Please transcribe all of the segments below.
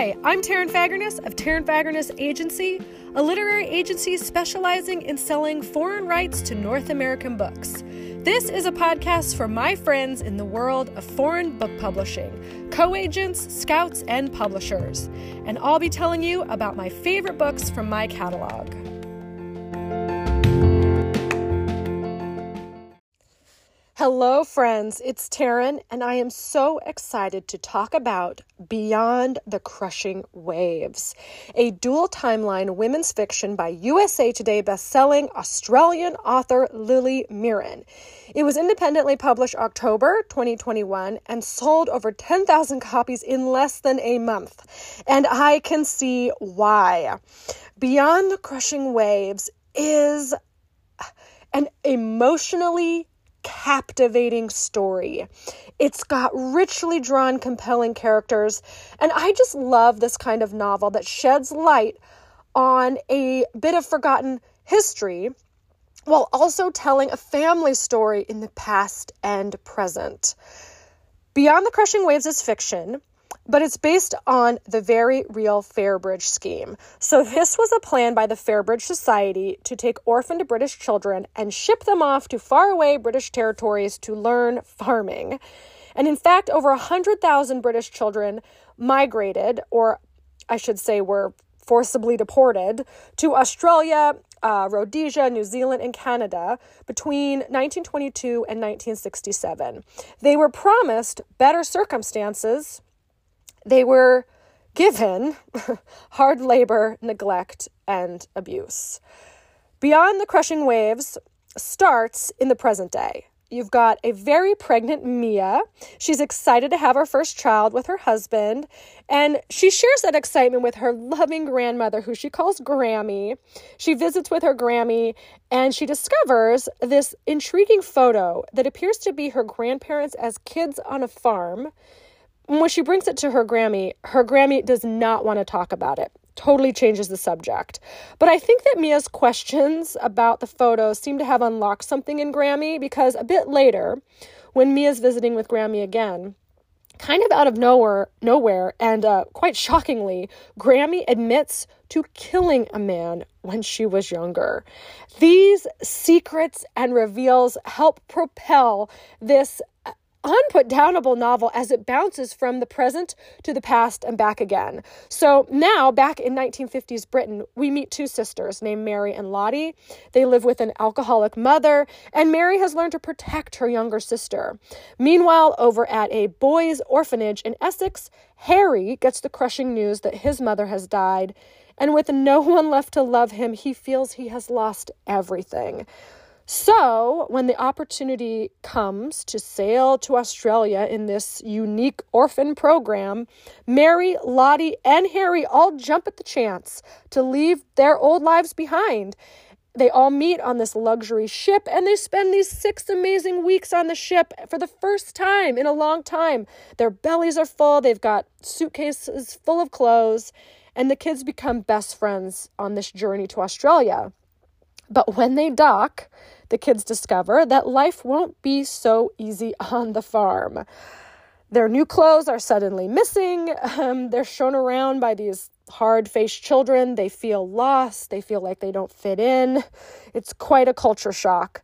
Hi, I'm Taryn Fagerness of Taryn Fagerness Agency, a literary agency specializing in selling foreign rights to North American books. This is a podcast for my friends in the world of foreign book publishing, co agents, scouts, and publishers. And I'll be telling you about my favorite books from my catalog. Hello, friends. It's Taryn, and I am so excited to talk about Beyond the Crushing Waves, a dual timeline women's fiction by USA Today bestselling Australian author Lily Mirren. It was independently published October 2021 and sold over 10,000 copies in less than a month. And I can see why. Beyond the Crushing Waves is an emotionally captivating story. It's got richly drawn, compelling characters, and I just love this kind of novel that sheds light on a bit of forgotten history while also telling a family story in the past and present. Beyond the Crushing Waves is fiction, but it's based on the very real Fairbridge scheme. So, this was a plan by the Fairbridge Society to take orphaned British children and ship them off to faraway British territories to learn farming. And in fact, over 100,000 British children migrated, or I should say, were forcibly deported to Australia, uh, Rhodesia, New Zealand, and Canada between 1922 and 1967. They were promised better circumstances they were given hard labor, neglect, and abuse. Beyond the Crushing Waves starts in the present day. You've got a very pregnant Mia. She's excited to have her first child with her husband, and she shares that excitement with her loving grandmother, who she calls Grammy. She visits with her Grammy, and she discovers this intriguing photo that appears to be her grandparents as kids on a farm when she brings it to her Grammy, her Grammy does not want to talk about it. Totally changes the subject. But I think that Mia's questions about the photos seem to have unlocked something in Grammy because a bit later, when Mia's visiting with Grammy again, kind of out of nowhere, nowhere, and uh, quite shockingly, Grammy admits to killing a man when she was younger. These secrets and reveals help propel this unputdownable novel as it bounces from the present to the past and back again. So now, back in 1950s Britain, we meet two sisters named Mary and Lottie. They live with an alcoholic mother, and Mary has learned to protect her younger sister. Meanwhile, over at a boys' orphanage in Essex, Harry gets the crushing news that his mother has died, and with no one left to love him, he feels he has lost everything. So, when the opportunity comes to sail to Australia in this unique orphan program, Mary, Lottie, and Harry all jump at the chance to leave their old lives behind. They all meet on this luxury ship and they spend these six amazing weeks on the ship for the first time in a long time. Their bellies are full, they've got suitcases full of clothes, and the kids become best friends on this journey to Australia. But when they dock, the kids discover that life won't be so easy on the farm. Their new clothes are suddenly missing. Um, they're shown around by these hard faced children. They feel lost. They feel like they don't fit in. It's quite a culture shock.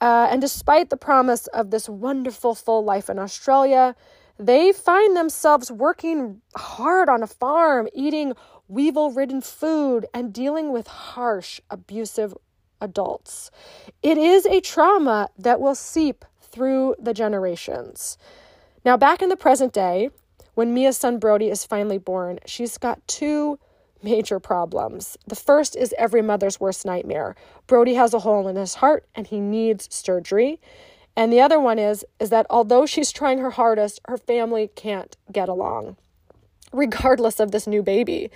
Uh, and despite the promise of this wonderful full life in Australia, they find themselves working hard on a farm, eating weevil ridden food, and dealing with harsh, abusive adults. It is a trauma that will seep through the generations. Now, back in the present day, when Mia's son Brody is finally born, she's got two major problems. The first is every mother's worst nightmare. Brody has a hole in his heart and he needs surgery. And the other one is is that although she's trying her hardest, her family can't get along regardless of this new baby.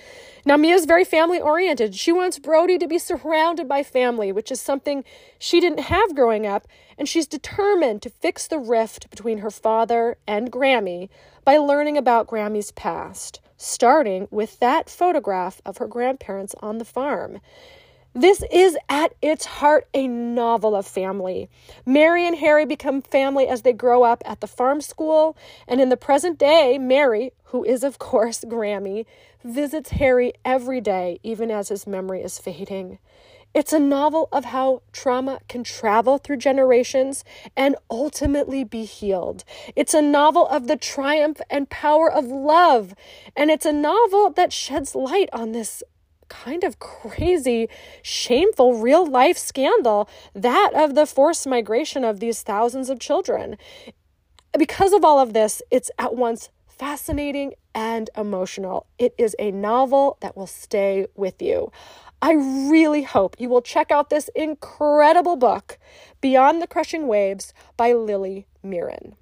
Now, Mia's very family oriented. She wants Brody to be surrounded by family, which is something she didn't have growing up, and she's determined to fix the rift between her father and Grammy by learning about Grammy's past, starting with that photograph of her grandparents on the farm. This is at its heart a novel of family. Mary and Harry become family as they grow up at the farm school, and in the present day, Mary, who is of course Grammy, visits Harry every day, even as his memory is fading. It's a novel of how trauma can travel through generations and ultimately be healed. It's a novel of the triumph and power of love. And it's a novel that sheds light on this kind of crazy, shameful real life scandal that of the forced migration of these thousands of children. Because of all of this, it's at once fascinating and emotional. It is a novel that will stay with you. I really hope you will check out this incredible book, Beyond the Crushing Waves by Lily Mirren.